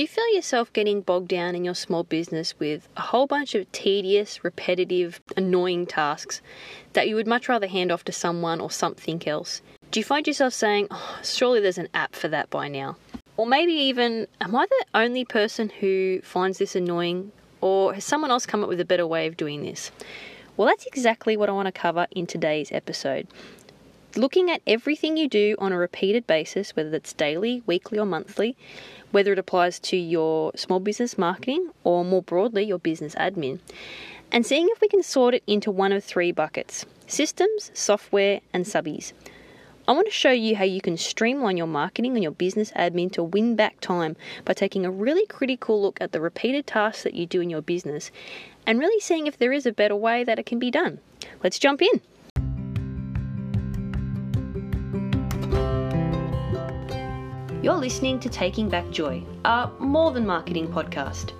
Do you feel yourself getting bogged down in your small business with a whole bunch of tedious, repetitive, annoying tasks that you would much rather hand off to someone or something else? Do you find yourself saying, oh, surely there's an app for that by now? Or maybe even, am I the only person who finds this annoying? Or has someone else come up with a better way of doing this? Well, that's exactly what I want to cover in today's episode. Looking at everything you do on a repeated basis, whether it's daily, weekly, or monthly, whether it applies to your small business marketing or more broadly your business admin, and seeing if we can sort it into one of three buckets systems, software, and subbies. I want to show you how you can streamline your marketing and your business admin to win back time by taking a really critical look at the repeated tasks that you do in your business and really seeing if there is a better way that it can be done. Let's jump in. You're listening to Taking Back Joy, a more than marketing podcast.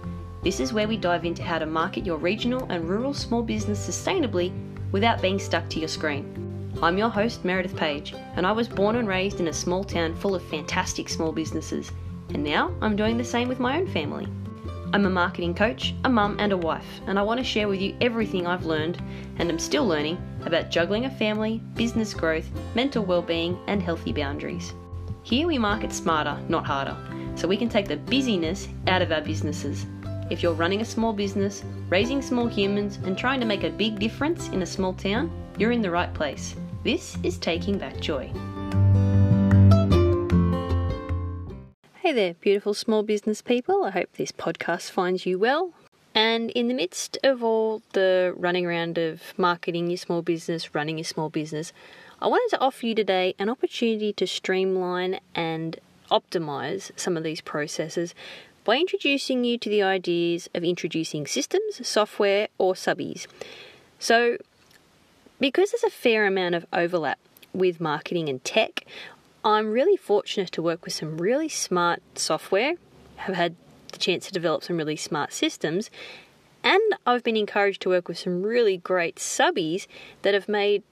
This is where we dive into how to market your regional and rural small business sustainably without being stuck to your screen. I'm your host, Meredith Page, and I was born and raised in a small town full of fantastic small businesses, and now I'm doing the same with my own family. I'm a marketing coach, a mum, and a wife, and I want to share with you everything I've learned and am still learning about juggling a family, business growth, mental well-being, and healthy boundaries. Here we market smarter, not harder, so we can take the busyness out of our businesses. If you're running a small business, raising small humans, and trying to make a big difference in a small town, you're in the right place. This is Taking Back Joy. Hey there, beautiful small business people. I hope this podcast finds you well. And in the midst of all the running around of marketing your small business, running your small business, I wanted to offer you today an opportunity to streamline and optimize some of these processes by introducing you to the ideas of introducing systems, software, or subbies. So, because there's a fair amount of overlap with marketing and tech, I'm really fortunate to work with some really smart software, have had the chance to develop some really smart systems, and I've been encouraged to work with some really great subbies that have made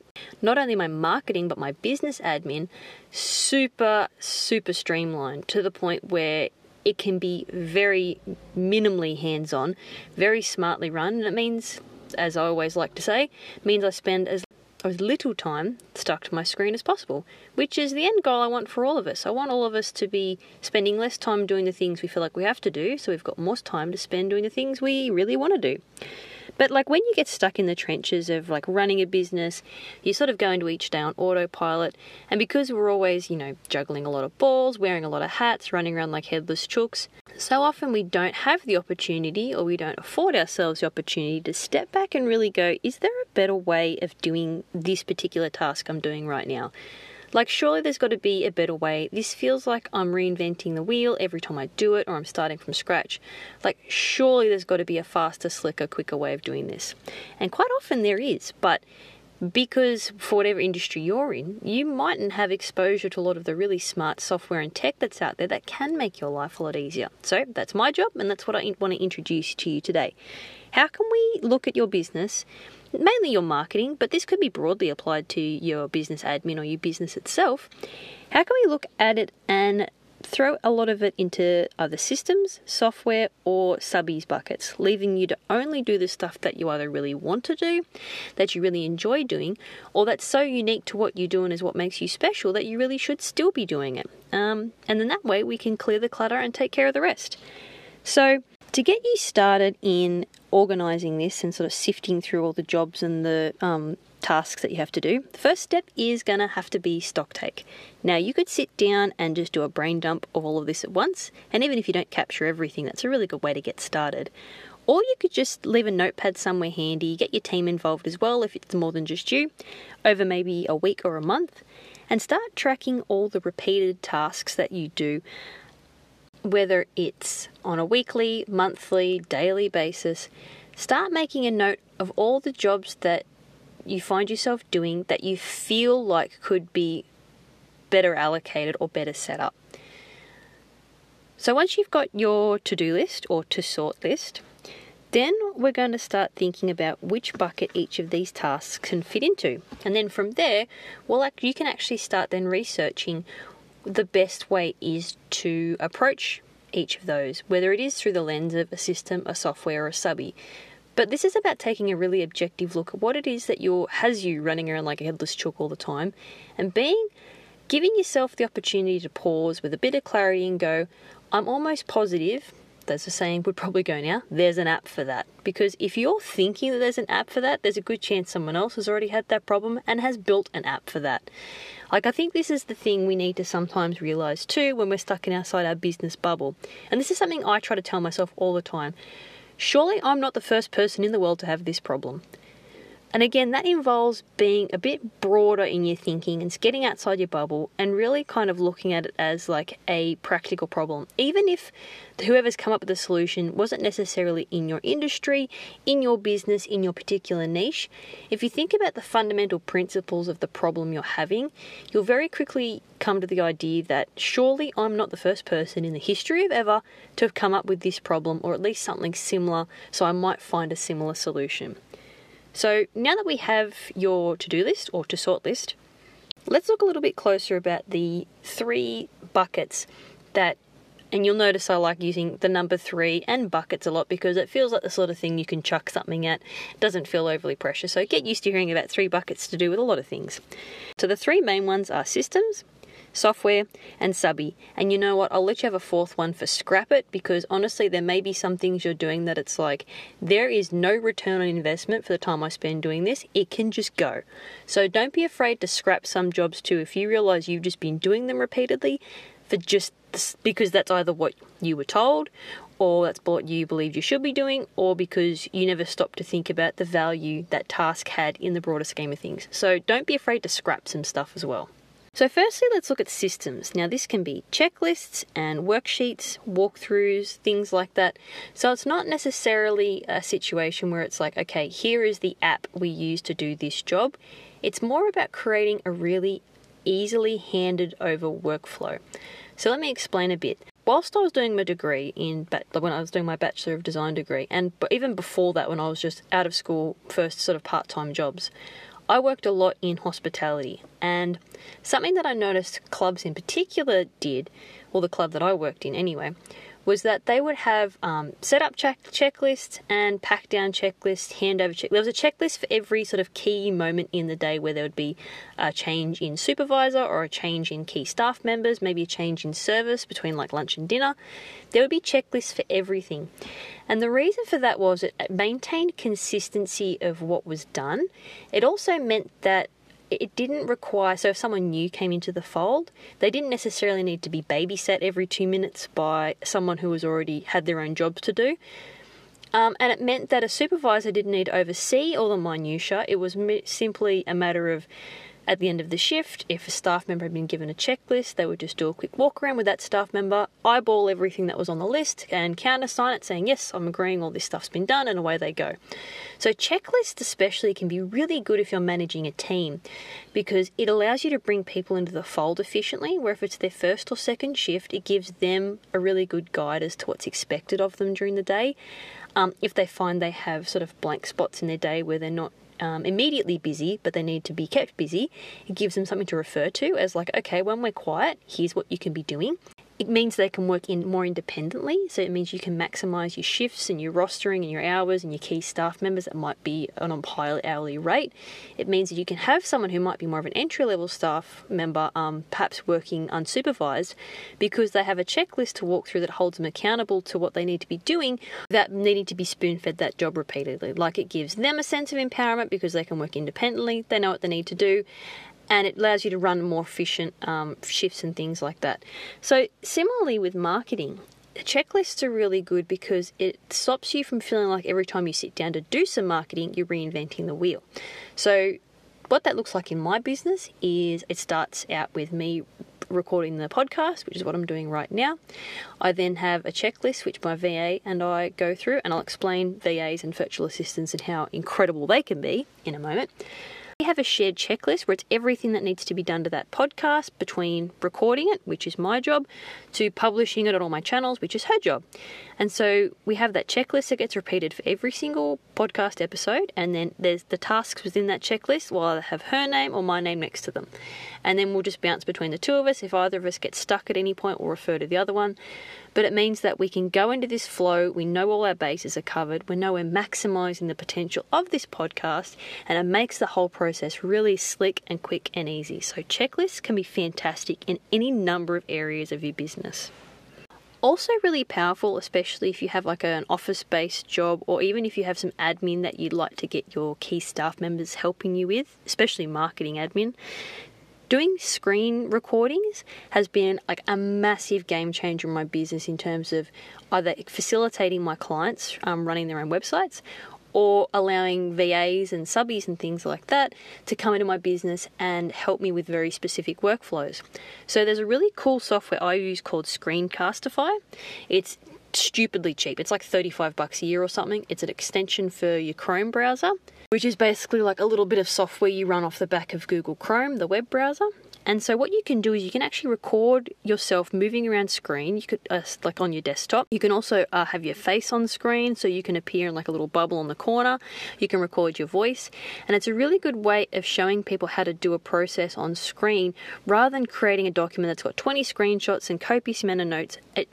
not only my marketing but my business admin super, super streamlined to the point where it can be very minimally hands on, very smartly run, and it means, as I always like to say, means I spend as as little time stuck to my screen as possible, which is the end goal I want for all of us. I want all of us to be spending less time doing the things we feel like we have to do, so we've got more time to spend doing the things we really want to do. But like when you get stuck in the trenches of like running a business, you sort of go into each day on autopilot. And because we're always, you know, juggling a lot of balls, wearing a lot of hats, running around like headless chooks, so often we don't have the opportunity or we don't afford ourselves the opportunity to step back and really go, is there a better way of doing this particular task I'm doing right now? Like, surely there's got to be a better way. This feels like I'm reinventing the wheel every time I do it, or I'm starting from scratch. Like, surely there's got to be a faster, slicker, quicker way of doing this. And quite often there is, but because for whatever industry you're in, you mightn't have exposure to a lot of the really smart software and tech that's out there that can make your life a lot easier. So that's my job, and that's what I want to introduce to you today. How can we look at your business mainly your marketing, but this could be broadly applied to your business admin or your business itself. How can we look at it and throw a lot of it into other systems, software, or subbies buckets, leaving you to only do the stuff that you either really want to do, that you really enjoy doing, or that's so unique to what you do and is what makes you special that you really should still be doing it. Um, and then that way we can clear the clutter and take care of the rest. So, to get you started in organizing this and sort of sifting through all the jobs and the um, tasks that you have to do, the first step is going to have to be stock take. Now, you could sit down and just do a brain dump of all of this at once, and even if you don't capture everything, that's a really good way to get started. Or you could just leave a notepad somewhere handy, get your team involved as well if it's more than just you, over maybe a week or a month, and start tracking all the repeated tasks that you do whether it's on a weekly, monthly, daily basis, start making a note of all the jobs that you find yourself doing that you feel like could be better allocated or better set up. So once you've got your to do list or to sort list, then we're going to start thinking about which bucket each of these tasks can fit into. And then from there, well, you can actually start then researching the best way is to approach each of those, whether it is through the lens of a system, a software, or a subby. But this is about taking a really objective look at what it is that you're, has you running around like a headless chook all the time and being giving yourself the opportunity to pause with a bit of clarity and go, I'm almost positive there's a saying would probably go now, there's an app for that. Because if you're thinking that there's an app for that, there's a good chance someone else has already had that problem and has built an app for that. Like, I think this is the thing we need to sometimes realize too when we're stuck in outside our business bubble. And this is something I try to tell myself all the time. Surely I'm not the first person in the world to have this problem. And again, that involves being a bit broader in your thinking and getting outside your bubble and really kind of looking at it as like a practical problem. Even if whoever's come up with the solution wasn't necessarily in your industry, in your business, in your particular niche, if you think about the fundamental principles of the problem you're having, you'll very quickly come to the idea that surely I'm not the first person in the history of ever to have come up with this problem or at least something similar, so I might find a similar solution. So now that we have your to do list or to sort list, let's look a little bit closer about the three buckets that and you'll notice I like using the number three and buckets a lot because it feels like the sort of thing you can chuck something at. It doesn't feel overly precious. So get used to hearing about three buckets to do with a lot of things. So the three main ones are systems, software, and subby. And you know what? I'll let you have a fourth one for scrap it because honestly, there may be some things you're doing that it's like there is no return on investment for the time I spend doing this. It can just go. So don't be afraid to scrap some jobs too if you realize you've just been doing them repeatedly for just because that's either what you were told or that's what you believed you should be doing, or because you never stopped to think about the value that task had in the broader scheme of things. So don't be afraid to scrap some stuff as well. So, firstly, let's look at systems. Now, this can be checklists and worksheets, walkthroughs, things like that. So, it's not necessarily a situation where it's like, okay, here is the app we use to do this job. It's more about creating a really easily handed over workflow. So, let me explain a bit. Whilst I was doing my degree in when I was doing my Bachelor of Design degree, and even before that, when I was just out of school, first sort of part time jobs, I worked a lot in hospitality, and something that I noticed clubs in particular did, or the club that I worked in anyway, was that they would have um, set up check- checklists and pack down checklists, handover check. There was a checklist for every sort of key moment in the day where there would be a change in supervisor or a change in key staff members, maybe a change in service between like lunch and dinner. There would be checklists for everything. And the reason for that was it maintained consistency of what was done. It also meant that it didn't require so if someone new came into the fold they didn't necessarily need to be babysat every two minutes by someone who was already had their own jobs to do. Um, and it meant that a supervisor didn't need to oversee all the minutiae. It was simply a matter of at the end of the shift, if a staff member had been given a checklist, they would just do a quick walk around with that staff member, eyeball everything that was on the list, and countersign it saying, Yes, I'm agreeing all this stuff's been done, and away they go. So, checklists especially can be really good if you're managing a team because it allows you to bring people into the fold efficiently, where if it's their first or second shift, it gives them a really good guide as to what's expected of them during the day. Um, if they find they have sort of blank spots in their day where they're not um, immediately busy, but they need to be kept busy, it gives them something to refer to as like, okay, when we're quiet, here's what you can be doing. It means they can work in more independently, so it means you can maximize your shifts and your rostering and your hours and your key staff members that might be on a higher hourly rate. It means that you can have someone who might be more of an entry level staff member, um, perhaps working unsupervised, because they have a checklist to walk through that holds them accountable to what they need to be doing without needing to be spoon fed that job repeatedly. Like it gives them a sense of empowerment because they can work independently, they know what they need to do, and it allows you to run more efficient um, shifts and things like that. So, similarly with marketing, checklists are really good because it stops you from feeling like every time you sit down to do some marketing, you're reinventing the wheel. So, what that looks like in my business is it starts out with me recording the podcast, which is what I'm doing right now. I then have a checklist which my VA and I go through, and I'll explain VAs and virtual assistants and how incredible they can be in a moment. We have a shared checklist where it's everything that needs to be done to that podcast between recording it, which is my job, to publishing it on all my channels, which is her job. And so we have that checklist that gets repeated for every single podcast episode, and then there's the tasks within that checklist will either have her name or my name next to them. And then we'll just bounce between the two of us. If either of us gets stuck at any point, we'll refer to the other one. But it means that we can go into this flow, we know all our bases are covered, we know we're maximizing the potential of this podcast, and it makes the whole process really slick and quick and easy. So, checklists can be fantastic in any number of areas of your business also really powerful especially if you have like an office based job or even if you have some admin that you'd like to get your key staff members helping you with especially marketing admin doing screen recordings has been like a massive game changer in my business in terms of either facilitating my clients um, running their own websites or allowing VAs and subbies and things like that to come into my business and help me with very specific workflows. So there's a really cool software I use called Screencastify. It's stupidly cheap. It's like 35 bucks a year or something. It's an extension for your Chrome browser, which is basically like a little bit of software you run off the back of Google Chrome, the web browser. And so what you can do is you can actually record yourself moving around screen. You could uh, like on your desktop. You can also uh, have your face on screen, so you can appear in like a little bubble on the corner. You can record your voice, and it's a really good way of showing people how to do a process on screen rather than creating a document that's got 20 screenshots and copious amount of notes. It,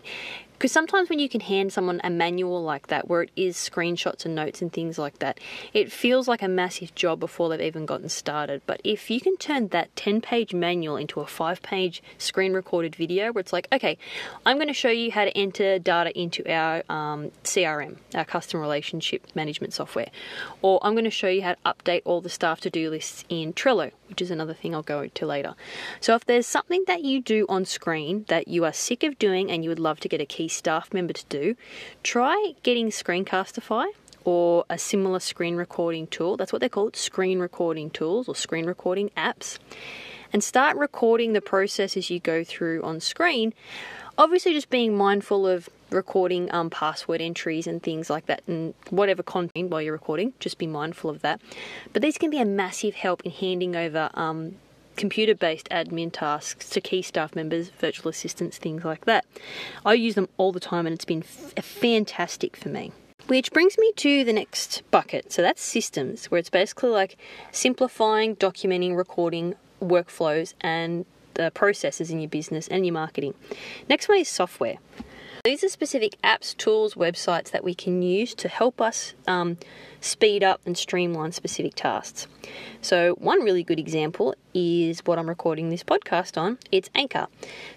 because sometimes when you can hand someone a manual like that, where it is screenshots and notes and things like that, it feels like a massive job before they've even gotten started. But if you can turn that 10 page manual into a 5 page screen recorded video where it's like, okay, I'm going to show you how to enter data into our um, CRM, our customer relationship management software, or I'm going to show you how to update all the staff to do lists in Trello, which is another thing I'll go to later. So if there's something that you do on screen that you are sick of doing and you would love to get a key staff member to do, try getting Screencastify or a similar screen recording tool. That's what they're called screen recording tools or screen recording apps. And start recording the processes you go through on screen. Obviously, just being mindful of recording um, password entries and things like that, and whatever content while you're recording, just be mindful of that. But these can be a massive help in handing over um, computer based admin tasks to key staff members, virtual assistants, things like that. I use them all the time and it's been f- fantastic for me. Which brings me to the next bucket. So that's systems, where it's basically like simplifying, documenting, recording workflows and the processes in your business and your marketing. Next one is software. These are specific apps, tools, websites that we can use to help us um, speed up and streamline specific tasks. So, one really good example is what I'm recording this podcast on. It's Anchor.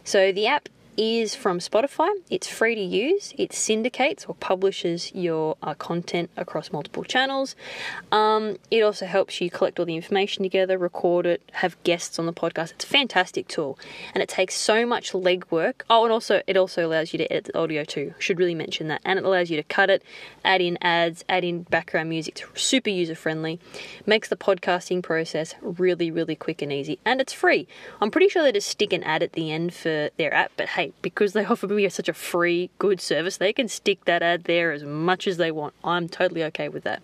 So, the app is from Spotify. It's free to use. It syndicates or publishes your uh, content across multiple channels. Um, it also helps you collect all the information together, record it, have guests on the podcast. It's a fantastic tool, and it takes so much legwork. Oh, and also it also allows you to edit the audio too. Should really mention that, and it allows you to cut it, add in ads, add in background music. It's super user friendly. Makes the podcasting process really, really quick and easy, and it's free. I'm pretty sure they just stick an ad at the end for their app, but hey because they offer me such a free, good service, they can stick that ad there as much as they want. I'm totally okay with that.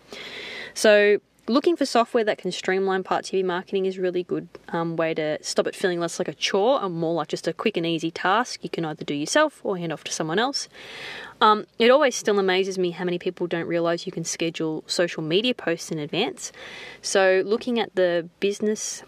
So, looking for software that can streamline part TV marketing is really good um, way to stop it feeling less like a chore and more like just a quick and easy task you can either do yourself or hand off to someone else. Um, it always still amazes me how many people don't realize you can schedule social media posts in advance. So, looking at the business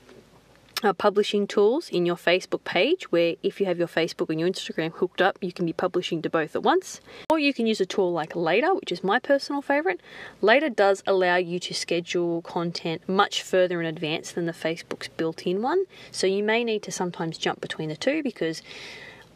uh, publishing tools in your Facebook page, where if you have your Facebook and your Instagram hooked up, you can be publishing to both at once. Or you can use a tool like Later, which is my personal favorite. Later does allow you to schedule content much further in advance than the Facebook's built in one, so you may need to sometimes jump between the two because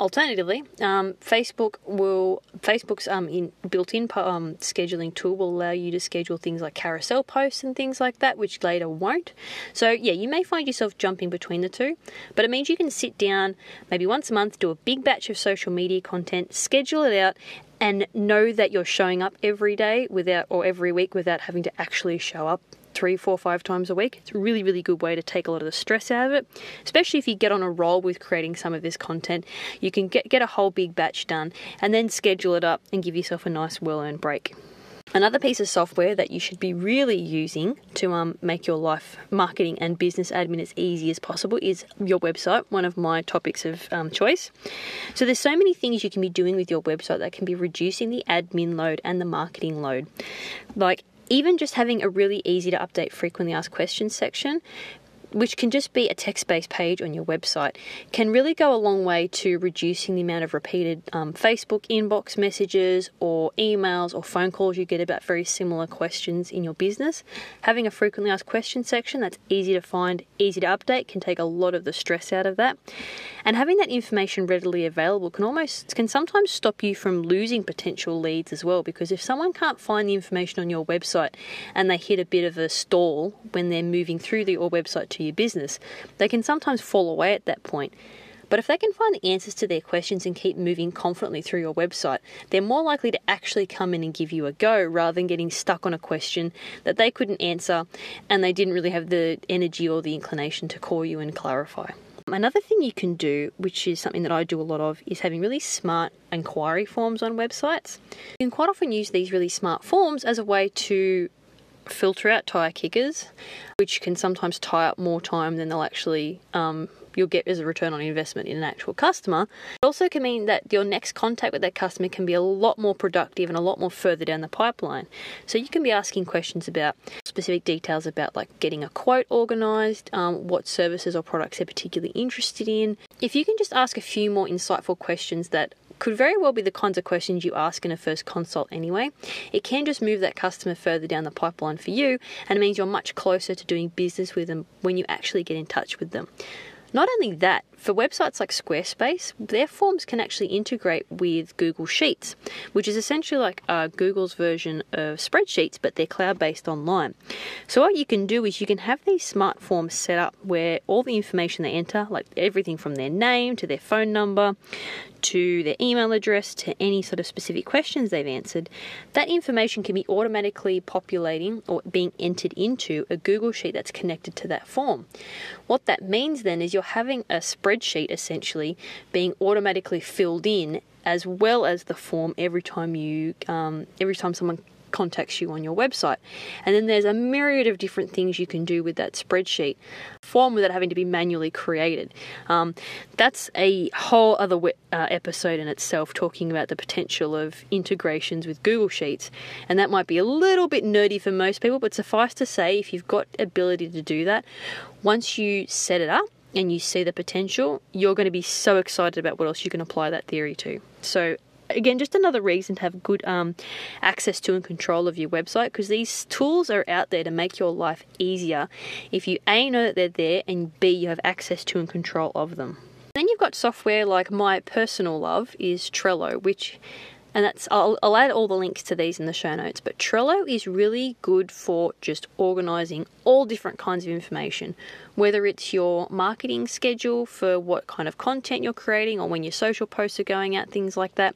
Alternatively, um, Facebook will Facebook's um, in, built-in um, scheduling tool will allow you to schedule things like carousel posts and things like that, which later won't. So yeah, you may find yourself jumping between the two, but it means you can sit down maybe once a month, do a big batch of social media content, schedule it out, and know that you're showing up every day without or every week without having to actually show up three, four, five times a week. It's a really, really good way to take a lot of the stress out of it, especially if you get on a roll with creating some of this content. You can get, get a whole big batch done and then schedule it up and give yourself a nice, well earned break. Another piece of software that you should be really using to um, make your life marketing and business admin as easy as possible is your website, one of my topics of um, choice. So, there's so many things you can be doing with your website that can be reducing the admin load and the marketing load. Like, even just having a really easy to update frequently asked questions section which can just be a text based page on your website, can really go a long way to reducing the amount of repeated um, Facebook inbox messages or emails or phone calls you get about very similar questions in your business. Having a frequently asked questions section that's easy to find, easy to update can take a lot of the stress out of that. And having that information readily available can almost can sometimes stop you from losing potential leads as well because if someone can't find the information on your website and they hit a bit of a stall when they're moving through the, your website to your business, they can sometimes fall away at that point. But if they can find the answers to their questions and keep moving confidently through your website, they're more likely to actually come in and give you a go rather than getting stuck on a question that they couldn't answer and they didn't really have the energy or the inclination to call you and clarify. Another thing you can do, which is something that I do a lot of, is having really smart inquiry forms on websites. You can quite often use these really smart forms as a way to filter out tire kickers, which can sometimes tie up more time than they'll actually um, you'll get as a return on investment in an actual customer. It also can mean that your next contact with that customer can be a lot more productive and a lot more further down the pipeline. So you can be asking questions about specific details about like getting a quote organized, um, what services or products they're particularly interested in. If you can just ask a few more insightful questions that could very well be the kinds of questions you ask in a first consult anyway. It can just move that customer further down the pipeline for you, and it means you're much closer to doing business with them when you actually get in touch with them. Not only that, for websites like Squarespace, their forms can actually integrate with Google Sheets, which is essentially like uh, Google's version of spreadsheets, but they're cloud based online. So, what you can do is you can have these smart forms set up where all the information they enter, like everything from their name to their phone number to their email address to any sort of specific questions they've answered, that information can be automatically populating or being entered into a Google Sheet that's connected to that form. What that means then is you're having a spreadsheet essentially being automatically filled in as well as the form every time you um, every time someone contacts you on your website. And then there's a myriad of different things you can do with that spreadsheet form without having to be manually created. Um, that's a whole other uh, episode in itself, talking about the potential of integrations with Google Sheets. And that might be a little bit nerdy for most people, but suffice to say, if you've got ability to do that, once you set it up, and you see the potential, you're going to be so excited about what else you can apply that theory to. So, again, just another reason to have good um, access to and control of your website because these tools are out there to make your life easier if you A, know that they're there, and B, you have access to and control of them. Then you've got software like my personal love is Trello, which and that's I'll, I'll, add all the links to these in the show notes but trello is really good for just organizing all different kinds of information whether it's your marketing schedule for what kind of content you're creating or when your social posts are going out things like that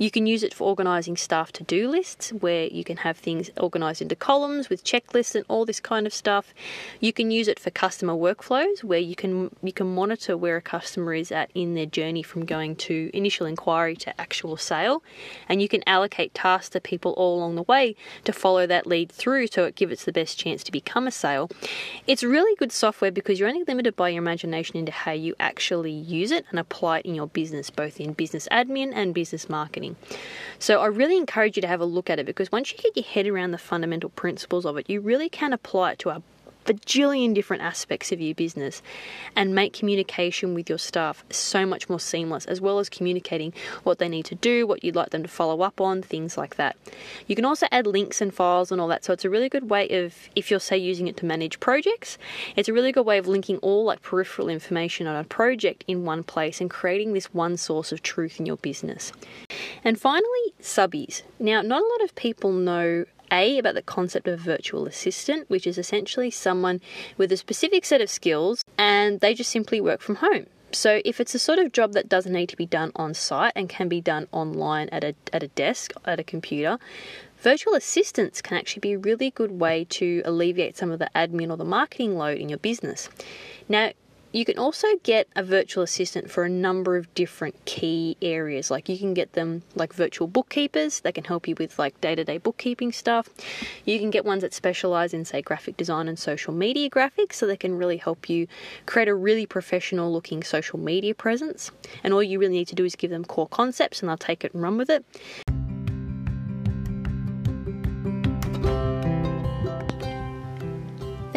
you can use it for organizing staff to do lists where you can have things organized into columns with checklists and all this kind of stuff. You can use it for customer workflows where you can you can monitor where a customer is at in their journey from going to initial inquiry to actual sale and you can allocate tasks to people all along the way to follow that lead through so it gives it the best chance to become a sale. It's really good software because you're only limited by your imagination into how you actually use it and apply it in your business both in business admin and business marketing. So I really encourage you to have a look at it because once you get your head around the fundamental principles of it, you really can apply it to a bajillion different aspects of your business and make communication with your staff so much more seamless, as well as communicating what they need to do, what you'd like them to follow up on, things like that. You can also add links and files and all that, so it's a really good way of, if you're, say, using it to manage projects, it's a really good way of linking all like peripheral information on a project in one place and creating this one source of truth in your business. And finally, subbies. Now, not a lot of people know a, about the concept of virtual assistant, which is essentially someone with a specific set of skills and they just simply work from home. So, if it's a sort of job that doesn't need to be done on site and can be done online at a, at a desk, at a computer, virtual assistants can actually be a really good way to alleviate some of the admin or the marketing load in your business. Now, You can also get a virtual assistant for a number of different key areas. Like you can get them like virtual bookkeepers that can help you with like day to day bookkeeping stuff. You can get ones that specialize in, say, graphic design and social media graphics, so they can really help you create a really professional looking social media presence. And all you really need to do is give them core concepts and they'll take it and run with it.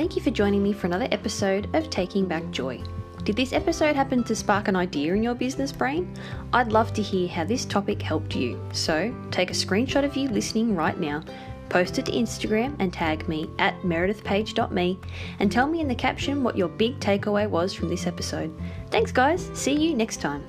Thank you for joining me for another episode of Taking Back Joy. Did this episode happen to spark an idea in your business brain? I'd love to hear how this topic helped you. So, take a screenshot of you listening right now, post it to Instagram and tag me at meredithpage.me and tell me in the caption what your big takeaway was from this episode. Thanks, guys. See you next time.